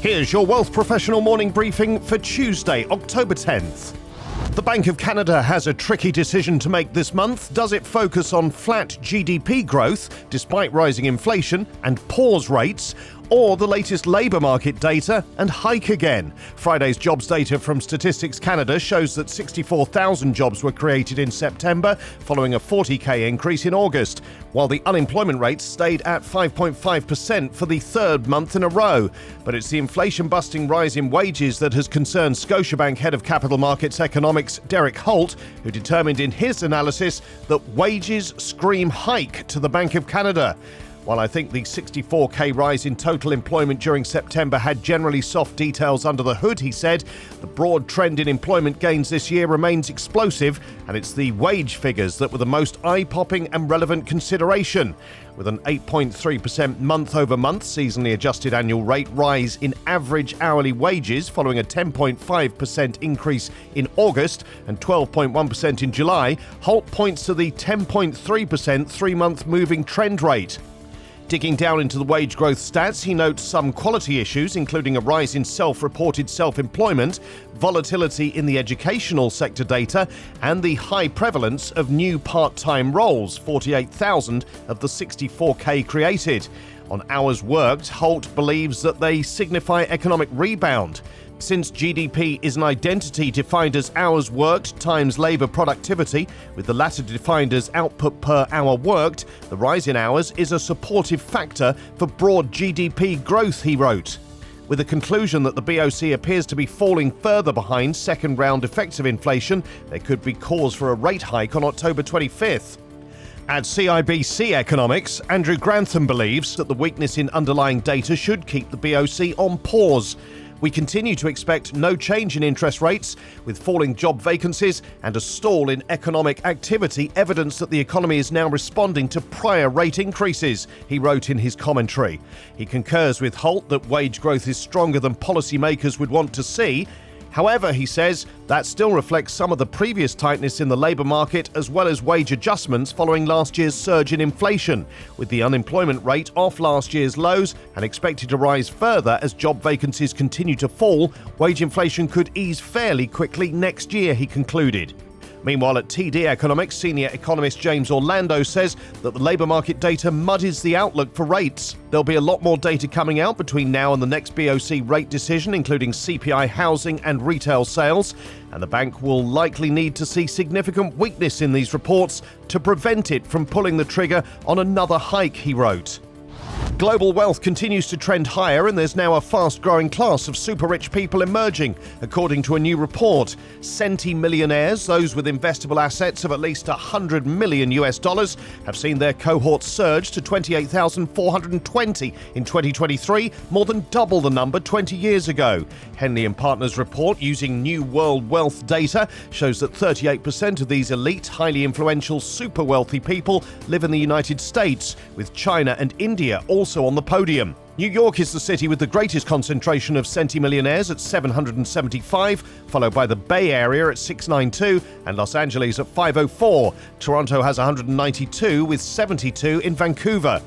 Here's your Wealth Professional morning briefing for Tuesday, October 10th. The Bank of Canada has a tricky decision to make this month. Does it focus on flat GDP growth despite rising inflation and pause rates? Or the latest labour market data and hike again. Friday's jobs data from Statistics Canada shows that 64,000 jobs were created in September, following a 40k increase in August, while the unemployment rate stayed at 5.5% for the third month in a row. But it's the inflation busting rise in wages that has concerned Scotiabank head of capital markets economics Derek Holt, who determined in his analysis that wages scream hike to the Bank of Canada. While I think the 64k rise in total employment during September had generally soft details under the hood, he said, the broad trend in employment gains this year remains explosive, and it's the wage figures that were the most eye popping and relevant consideration. With an 8.3% month over month seasonally adjusted annual rate rise in average hourly wages following a 10.5% increase in August and 12.1% in July, Holt points to the 10.3% three month moving trend rate. Digging down into the wage growth stats, he notes some quality issues, including a rise in self reported self employment, volatility in the educational sector data, and the high prevalence of new part time roles 48,000 of the 64k created. On hours worked, Holt believes that they signify economic rebound. Since GDP is an identity defined as hours worked times labour productivity, with the latter defined as output per hour worked, the rise in hours is a supportive factor for broad GDP growth, he wrote. With the conclusion that the BOC appears to be falling further behind second round effects of inflation, there could be cause for a rate hike on October 25th. At CIBC Economics, Andrew Grantham believes that the weakness in underlying data should keep the BOC on pause. We continue to expect no change in interest rates, with falling job vacancies and a stall in economic activity evidence that the economy is now responding to prior rate increases, he wrote in his commentary. He concurs with Holt that wage growth is stronger than policymakers would want to see However, he says that still reflects some of the previous tightness in the labour market as well as wage adjustments following last year's surge in inflation, with the unemployment rate off last year's lows and expected to rise further as job vacancies continue to fall. Wage inflation could ease fairly quickly next year, he concluded. Meanwhile, at TD Economics, senior economist James Orlando says that the labour market data muddies the outlook for rates. There'll be a lot more data coming out between now and the next BOC rate decision, including CPI housing and retail sales, and the bank will likely need to see significant weakness in these reports to prevent it from pulling the trigger on another hike, he wrote. Global wealth continues to trend higher, and there's now a fast growing class of super rich people emerging, according to a new report. Centi millionaires, those with investable assets of at least 100 million US dollars, have seen their cohort surge to 28,420 in 2023, more than double the number 20 years ago. Henley and Partners report using New World Wealth data shows that 38% of these elite, highly influential, super wealthy people live in the United States, with China and India also also on the podium. New York is the city with the greatest concentration of centimillionaires at 775, followed by the Bay Area at 692 and Los Angeles at 504. Toronto has 192 with 72 in Vancouver.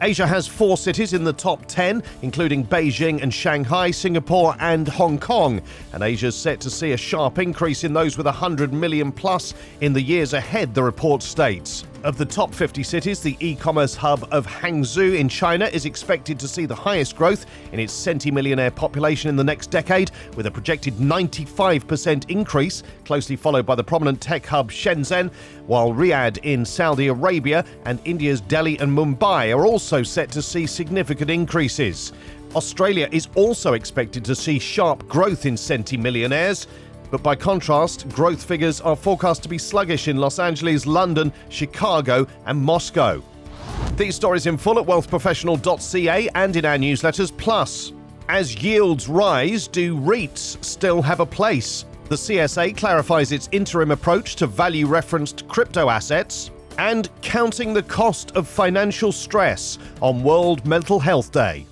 Asia has four cities in the top 10, including Beijing and Shanghai, Singapore, and Hong Kong. And Asia's set to see a sharp increase in those with 100 million plus in the years ahead, the report states. Of the top 50 cities, the e commerce hub of Hangzhou in China is expected to see the highest growth in its centimillionaire population in the next decade, with a projected 95% increase, closely followed by the prominent tech hub Shenzhen, while Riyadh in Saudi Arabia and India's Delhi and Mumbai are also set to see significant increases. Australia is also expected to see sharp growth in centimillionaires. But by contrast, growth figures are forecast to be sluggish in Los Angeles, London, Chicago, and Moscow. These stories in full at wealthprofessional.ca and in our newsletters. Plus, as yields rise, do REITs still have a place? The CSA clarifies its interim approach to value referenced crypto assets and counting the cost of financial stress on World Mental Health Day.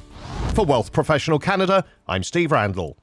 For Wealth Professional Canada, I'm Steve Randall.